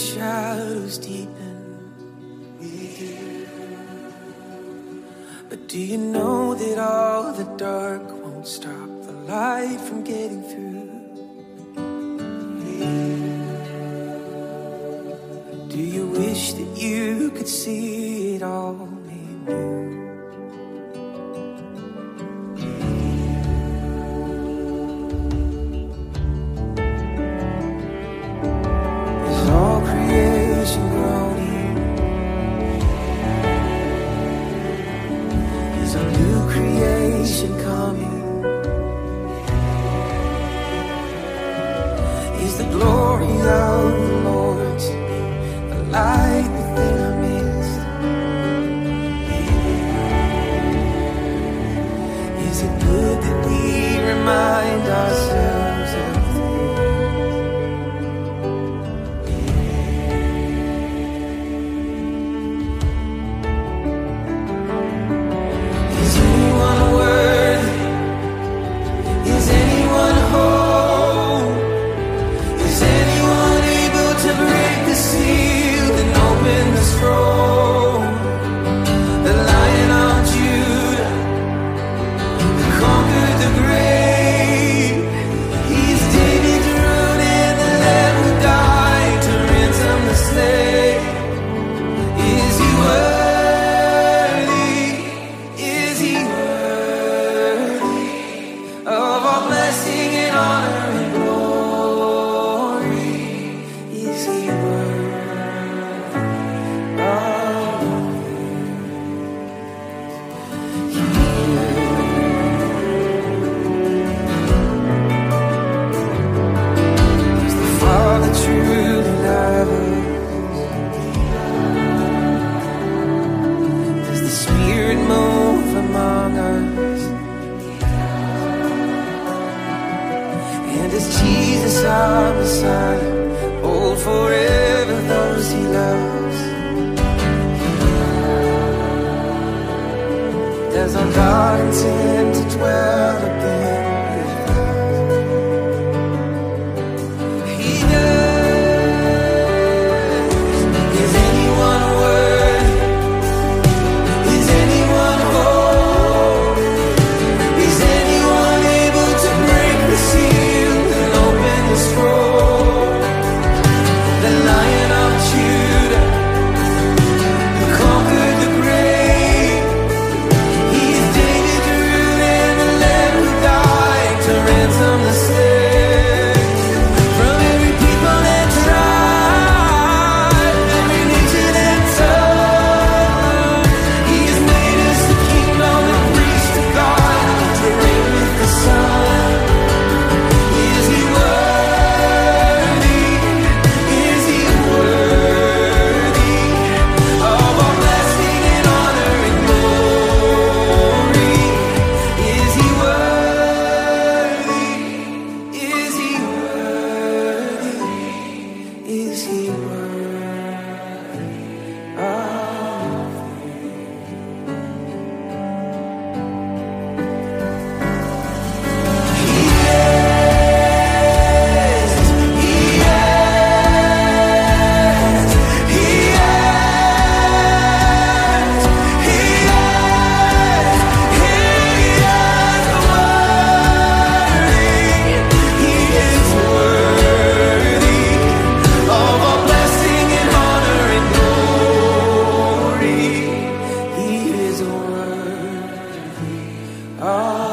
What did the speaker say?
shadows deepen with you. But do you know that all the dark won't stop the light from getting through? Do you wish that you could see it all made new? salvation coming? Is the glory of the Lord the light within our midst? Is it good that we remind ourselves? sky world. Ah.